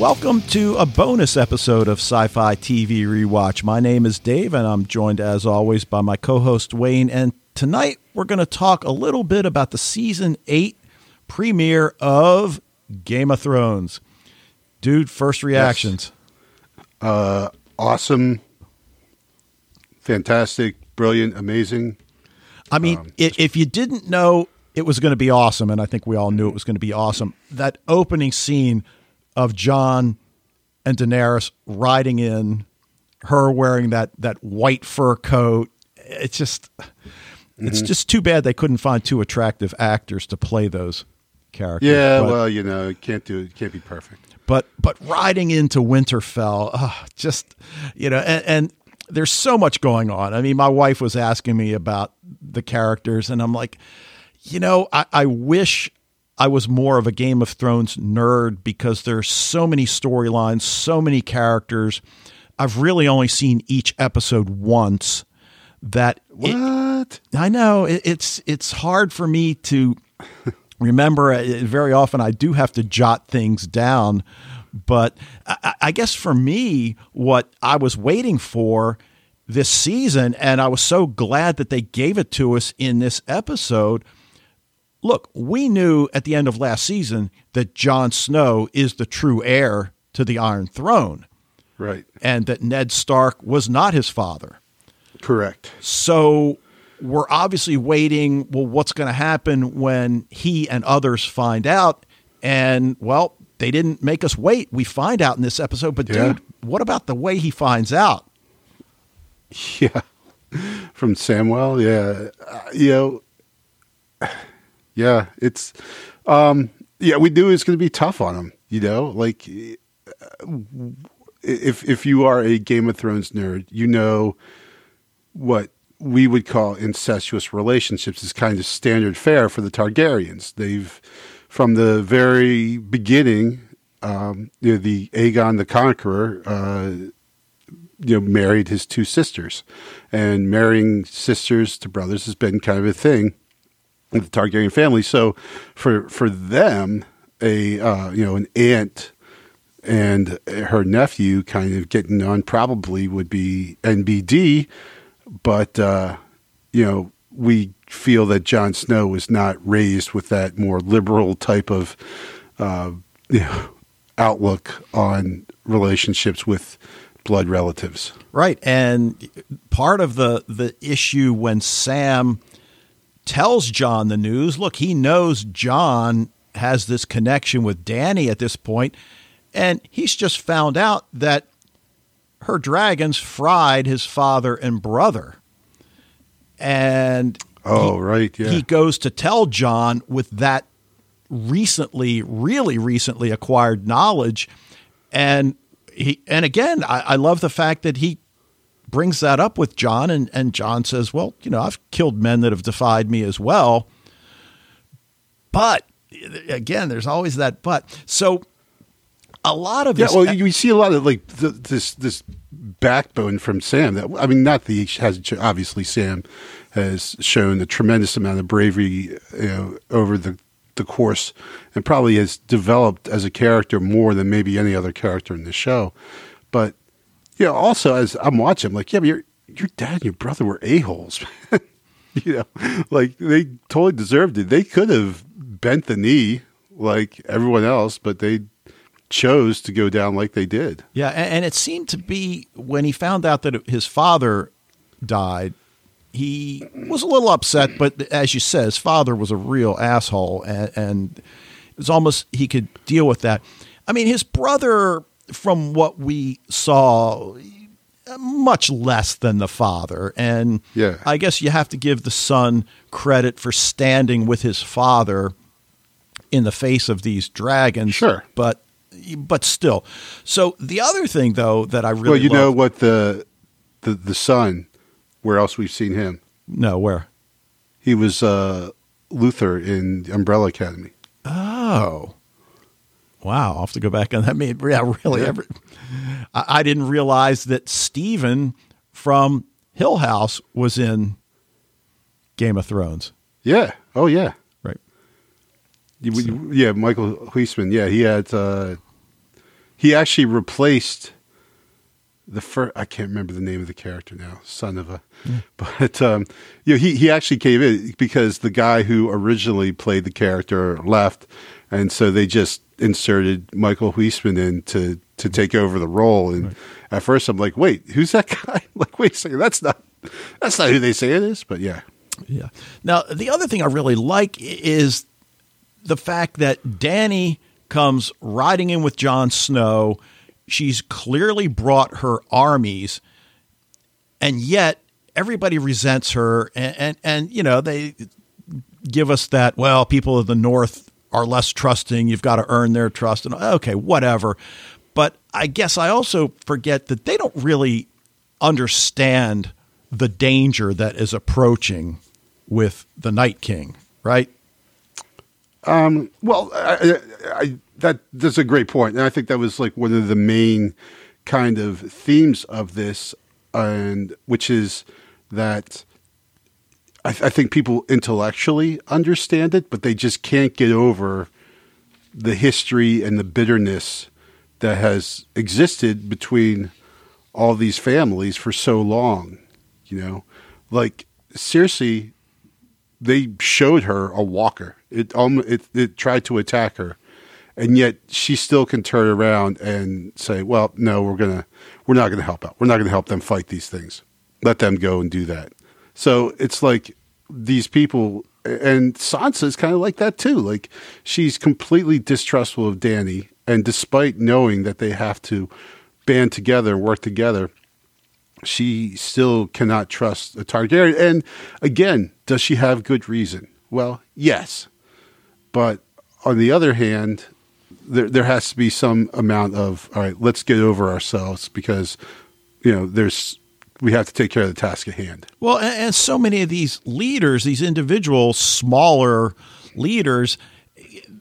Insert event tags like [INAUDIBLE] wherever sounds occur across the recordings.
Welcome to a bonus episode of Sci Fi TV Rewatch. My name is Dave, and I'm joined as always by my co host Wayne. And tonight we're going to talk a little bit about the season eight premiere of Game of Thrones. Dude, first reactions. Uh, awesome, fantastic, brilliant, amazing. I mean, Um, i if you didn't know it was going to be awesome, and I think we all knew it was going to be awesome, that opening scene of Jon and Daenerys riding in, her wearing that that white fur coat, it's just Mm-hmm. it's just too bad they couldn't find two attractive actors to play those characters. Yeah, but, well, you know, it can't do it. Can't be perfect. but but riding into Winterfell, uh, just you know, and, and there's so much going on. I mean, my wife was asking me about the characters, and I'm like, you know, I, I wish I was more of a Game of Thrones nerd because there's so many storylines, so many characters. I've really only seen each episode once. That it- What? I know it, it's it's hard for me to remember. Very often, I do have to jot things down, but I, I guess for me, what I was waiting for this season, and I was so glad that they gave it to us in this episode. Look, we knew at the end of last season that Jon Snow is the true heir to the Iron Throne, Right. and that Ned Stark was not his father. Correct. So we're obviously waiting. Well, what's going to happen when he and others find out? And well, they didn't make us wait. We find out in this episode. But Yeah. dude, what about the way he finds out? [LAUGHS] Yeah. From Samwell. Yeah. Uh, you know. Yeah. It's. Um. Yeah. We knew it was going to be tough on him. You know, like if if you are a Game of Thrones nerd, you know what we would call incestuous relationships is kind of standard fare for the Targaryens. They've, from the very beginning, um, you know, the Aegon the Conqueror, uh, you know, married his two sisters, and marrying sisters to brothers has been kind of a thing in the Targaryen family. So, for for them, a uh, you know an aunt and her nephew kind of getting on probably would be NBD, but uh, you know we feel that Jon Snow was not raised with that more liberal type of uh, [LAUGHS] you know, outlook on relationships with blood relatives. Right. And part of the the issue when Sam tells Jon the news, look, he knows Jon has this connection with Danny at this point, and he's just found out that her dragons fried his father and brother. And Oh, right, yeah. he goes to tell Jon with that recently, really recently acquired knowledge. And he and again, I, I love the fact that he brings that up with Jon and, and Jon says, Well, you know, I've killed men that have defied me as well. But again, there's always that but. So a lot of Yeah, this well, you you see a lot of like th- this this backbone from Sam. That I mean, not that he has obviously Sam has shown a tremendous amount of bravery you know, over the the course, and probably has developed as a character more than maybe any other character in the show. But you know, also as I'm watching, I'm like, yeah, but your your dad and your brother were a holes. [LAUGHS] you know, like they totally deserved it. They could have bent the knee like everyone else, but they chose to go down like they did. Yeah, a- and it seemed to be when he found out that his father died, he was a little upset. But as you said, his father was a real asshole, and, and it was almost he could deal with that. I mean, his brother, from what we saw, much less than the father, and Yeah. I guess you have to give the son credit for standing with his father in the face of these dragons. Sure. but but still. So the other thing, though, that I really well, you know what the the the son, where else we've seen him? no where He was uh, Luther in Umbrella Academy. oh wow I'll have to go back on that. I mean, yeah, really. Every, I, I didn't realize that Stephen from Hill House was in Game of Thrones. Yeah. Oh yeah. Right. You- you- yeah, Michael Huisman. Yeah, he had uh, he actually replaced the first. I can't remember the name of the character now. Son of a, but um, you know, he he actually came in because the guy who originally played the character left, and so they just inserted Michael Huisman in to to take over the role. And at first, I'm like, wait, who's that guy? [LAUGHS] like, wait a second, that's not that's not who they say it is. But yeah, Yeah. Now, the other thing I really like is the fact that Danny comes riding in with Jon Snow. She's clearly brought her armies, and yet everybody resents her. And, and, and you know, they give us that, well, people of the North are less trusting. You've got to earn their trust. And okay, whatever. But I guess I also forget that they don't really understand the danger that is approaching with the Night King, right? Um, well, I, I, that that's a great point, and I think that was like one of the main kind of themes of this, and which is that I, I think people intellectually understand it, but they just can't get over the history and the bitterness that has existed between all these families for so long. You know, like seriously, they showed her a walker. It um it, it tried to attack her, and yet she still can turn around and say, "Well, no, we're gonna we're not gonna help out. We're not gonna help them fight these things. Let them go and do that." So it's like these people, and Sansa is kind of like that too. Like she's completely distrustful of Danny, and despite knowing that they have to band together and work together, she still cannot trust a Targaryen. And again, does she have good reason? Well, yes. But on the other hand, there there has to be some amount of all right, let's get over ourselves because you know, there's we have to take care of the task at hand. Well, and, and so many of these leaders, these individual smaller leaders,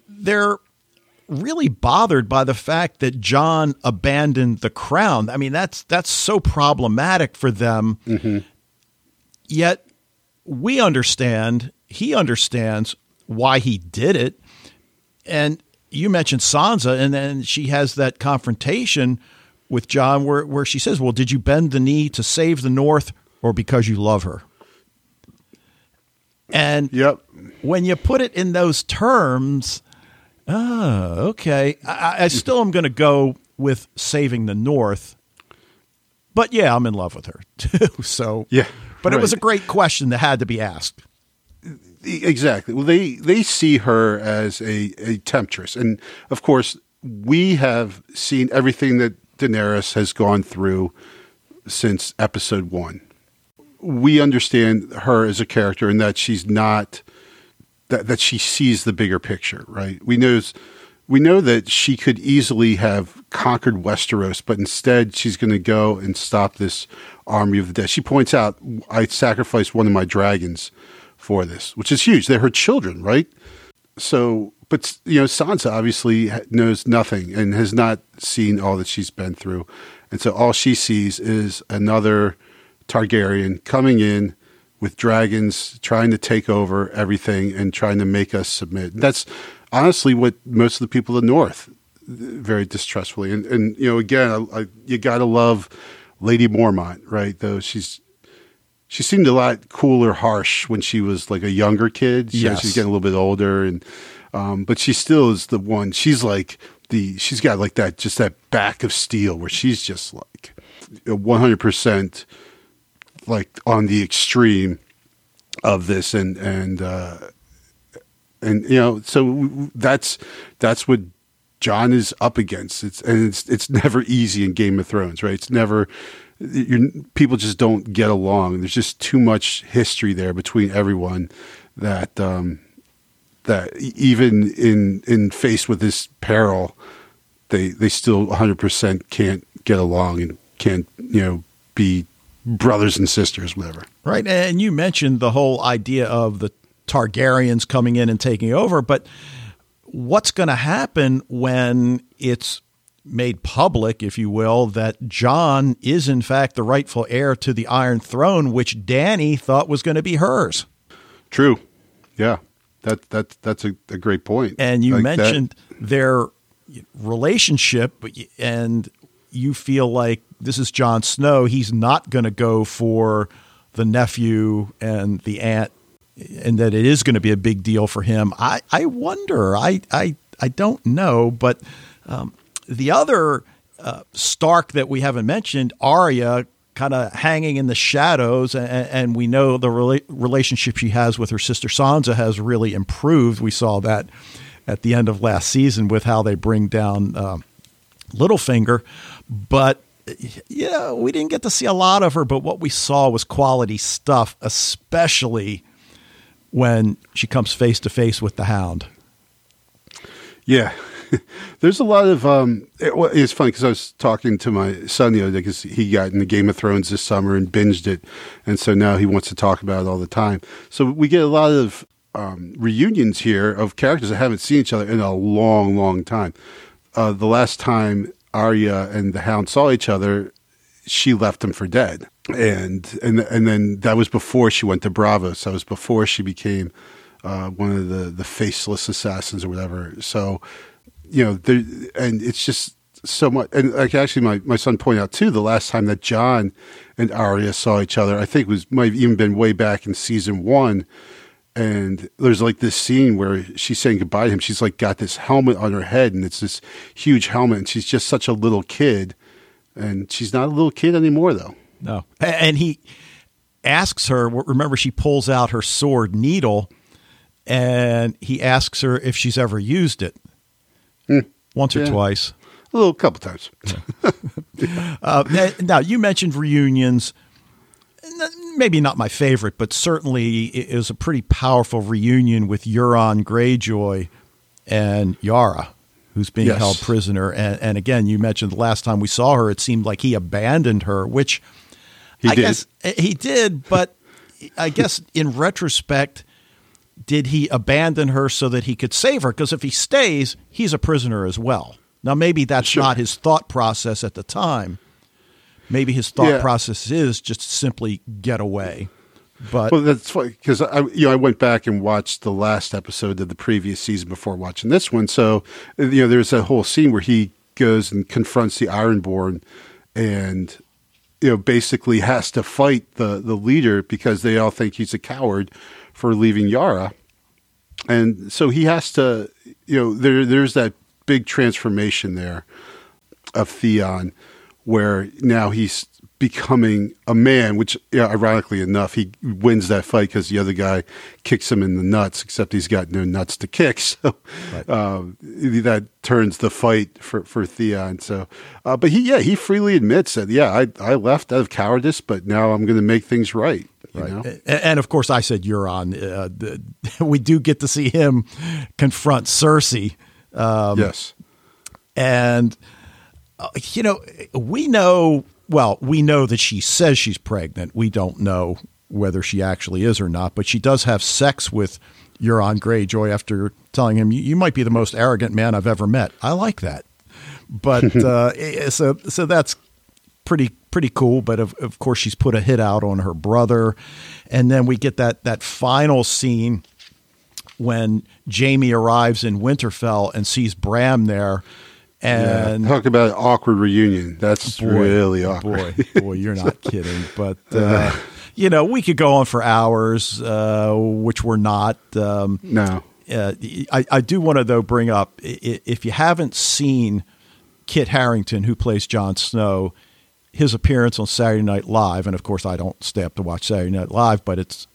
they're really bothered by the fact that Jon abandoned the crown. I mean, that's that's so problematic for them. Mm-hmm. Yet we understand, he understands why he did it. And you mentioned Sansa, and then she has that confrontation with Jon where, where she says, Well, did you bend the knee to save the North or because you love her? And Yep. when you put it in those terms, oh, okay. I, I still am going to go with saving the North. But yeah, I'm in love with her [LAUGHS] too. So Yeah, But it was a great question that had to be asked. Exactly. Well, they they see her as a, a temptress, and of course, we have seen everything that Daenerys has gone through since episode one. We understand her as a character, and that she's not that that she sees the bigger picture. Right? We knows we know that she could easily have conquered Westeros, but instead she's going to go and stop this army of the dead. She points out, "I sacrificed one of my dragons." for this, which is huge. They're her children, right? So, but you know, Sansa obviously knows nothing and has not seen all that she's been through, and so all she sees is another Targaryen coming in with dragons, trying to take over everything and trying to make us submit. That's honestly what most of the people of the North very distrustfully. And and you know, again, I, I, you got to love Lady Mormont, right? Though she's she seemed a lot cooler, harsh when she was like a younger kid. She, Yes. she's getting a little bit older, and um, but she still is the one. She's like the she's got like that just that back of steel where she's just like one hundred percent like on the extreme of this, and and uh, and you know so that's that's what Jon is up against. It's and it's it's never easy in Game of Thrones, right? It's never people just don't get along. There's just too much history there between everyone that um, that even in in faced with this peril, they they still 100 percent can't get along and can't you know be brothers and sisters, whatever. Right. And you mentioned the whole idea of the Targaryens coming in and taking over, but what's going to happen when it's made public, if you will, that Jon is in fact the rightful heir to the Iron Throne, which Danny thought was going to be hers? True. Yeah. That that that's a, a great point. And you Like that- mentioned their relationship, and you feel like this is Jon Snow. He's not going to go for the nephew and the aunt, and that it is going to be a big deal for him. I, I wonder. I, I, I don't know. But um, the other uh, Stark that we haven't mentioned, Arya, kind of hanging in the shadows, and, and we know the rela- relationship she has with her sister Sansa has really improved. We saw that at the end of last season with how they bring down uh, Littlefinger, but yeah, we didn't get to see a lot of her. But what we saw was quality stuff, especially when she comes face to face with the Hound. Yeah, [LAUGHS] there's a lot of. Um, it, well, it's funny because I was talking to my son the other day because he got into Game of Thrones this summer and binged it, and so now he wants to talk about it all the time. So we get a lot of um, reunions here of characters that haven't seen each other in a long, long time. Uh, the last time Arya and the Hound saw each other, she left him for dead, and and and then that was before she went to Braavos. So it was before she became uh, one of the the faceless assassins or whatever. So you know, there, and it's just so much. And like actually, my, my son pointed out too, the last time that Jon and Arya saw each other, I think was might have even been way back in season one. And there's like this scene where she's saying goodbye to him. She's like got this helmet on her head, and it's this huge helmet, and she's just such a little kid. And she's not a little kid anymore, though. No, and he asks her. Remember, she pulls out her sword needle, and he asks her if she's ever used it. Once or twice. A little couple times. [LAUGHS] uh, now, you mentioned reunions. Maybe not my favorite, but certainly it was a pretty powerful reunion with Euron Greyjoy and Yara, who's being yes. held prisoner. And, and, again, you mentioned the last time we saw her, it seemed like he abandoned her, which he I did. guess he did. But I guess in retrospect, did he abandon her so that he could save her? Because if he stays, he's a prisoner as well. Now, maybe that's sure. not his thought process at the time. Maybe his thought yeah. process is just simply get away. But well, that's funny because I, you know, I went back and watched the last episode of the previous season before watching this one. So, you know, there's a whole scene where he goes and confronts the Ironborn, and you know, basically has to fight the the leader because they all think he's a coward for leaving Yara. And so he has to, you know, there there's that big transformation there of Theon where now he's becoming a man, which you know, ironically enough, he wins that fight because the other guy kicks him in the nuts, except he's got no nuts to kick. [LAUGHS] So right. uh, that turns the fight for, for Theon. So, uh, but he, yeah, he freely admits that, yeah, I, I left out of cowardice, but now I'm going to make things right. Right. Know? And of course, I said Euron. Uh, [LAUGHS] we do get to see him confront Cersei. Um, yes. And, uh, you know, we know well, we know that she says she's pregnant. We don't know whether she actually is or not, but she does have sex with Euron Greyjoy after telling him, "You might be the most arrogant man I've ever met." I like that, but [LAUGHS] uh, so so that's pretty pretty cool. But of of course, she's put a hit out on her brother, and then we get that that final scene when Jaime arrives in Winterfell and sees Bran there and yeah. talk about an awkward reunion. That's boy, really awkward. Boy, boy, [LAUGHS] you're not kidding. But uh, you know, we could go on for hours, uh, which we're not. Um, no. Uh, I, I do want to though bring up if you haven't seen Kit Harington, who plays Jon Snow, his appearance on Saturday Night Live, and of course I don't stay up to watch Saturday Night Live, but it's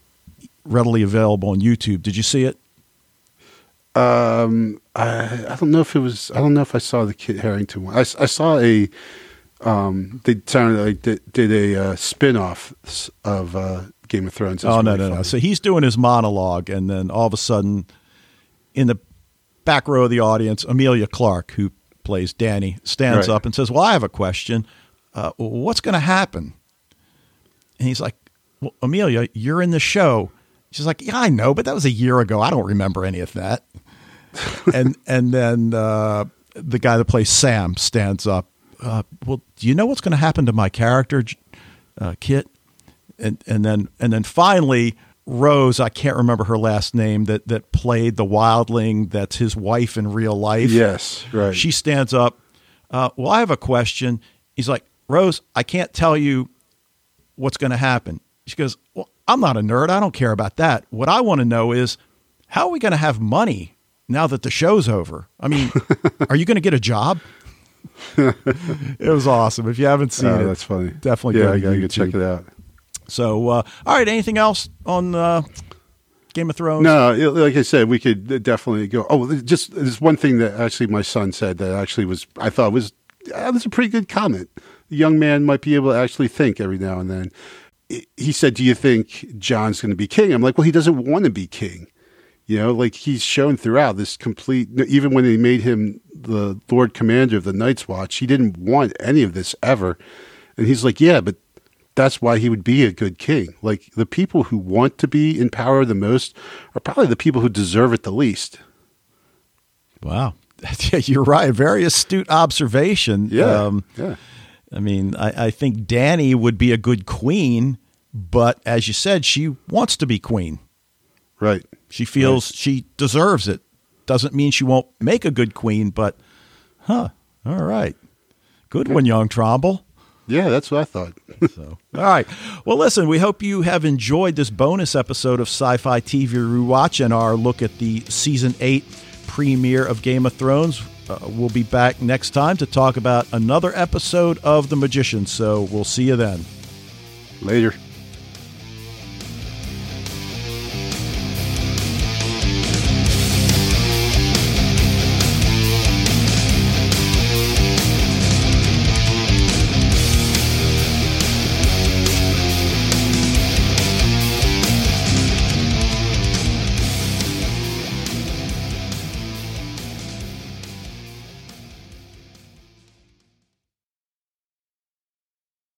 readily available on YouTube. Did you see it? Um, I, I don't know if it was. I don't know if I saw the Kit Harington one. I, I saw a. Um, they sounded like did, did a uh, spin off of uh, Game of Thrones. Oh no no no! So he's doing his monologue, and then all of a sudden, in the back row of the audience, Emilia Clarke, who plays Danny, stands right. up and says, "Well, I have a question. Uh, what's going to happen?" And he's like, "Well, Emilia, you're in the show." She's like, "Yeah, I know, but that was a year ago. I don't remember any of that." [LAUGHS] and and then uh, the guy that plays Sam stands up. Uh, well, do you know what's going to happen to my character, uh, Kit? And and then and then finally, Rose, I can't remember her last name, that that played the wildling that's his wife in real life. Yes, right. She stands up. Uh, well, I have a question. He's like, Rose, I can't tell you what's going to happen. She goes, Well, I'm not a nerd. I don't care about that. What I want to know is how are we going to have money now that the show's over? I mean, [LAUGHS] are you going to get a job? it was awesome. If you haven't seen Oh, it, that's funny. Definitely yeah, go gotta YouTube. check it out. So, uh, all right. Anything else on uh, Game of Thrones? No, like I said, we could definitely go. Oh, just there's one thing that actually my son said that actually was I thought was that was a pretty good comment. The young man might be able to actually think every now and then. He- said, "Do you think Jon's going to be king?" I'm like, "Well, he doesn't want to be king." You know, like he's shown throughout this complete. Even when they made him the Lord Commander of the Night's Watch, he didn't want any of this ever. And he's like, "Yeah, but that's why he would be a good king. Like the people who want to be in power the most are probably the people who deserve it the least. Wow. [LAUGHS] Yeah, You're right. Very astute observation. Um, yeah. I mean, I, I think Danny would be a good queen, but as you said, she wants to be queen. Right. She feels she deserves it. Doesn't mean she won't make a good queen, but huh. All right. Good one, young Tromble. Yeah, that's what I thought. [LAUGHS] So, all right. Well, listen, we hope you have enjoyed this bonus episode of Sci Fi TV Rewatch and our look at the season eight premiere of Game of Thrones. Uh, we'll be back next time to talk about another episode of The Magician. So we'll see you then. Later.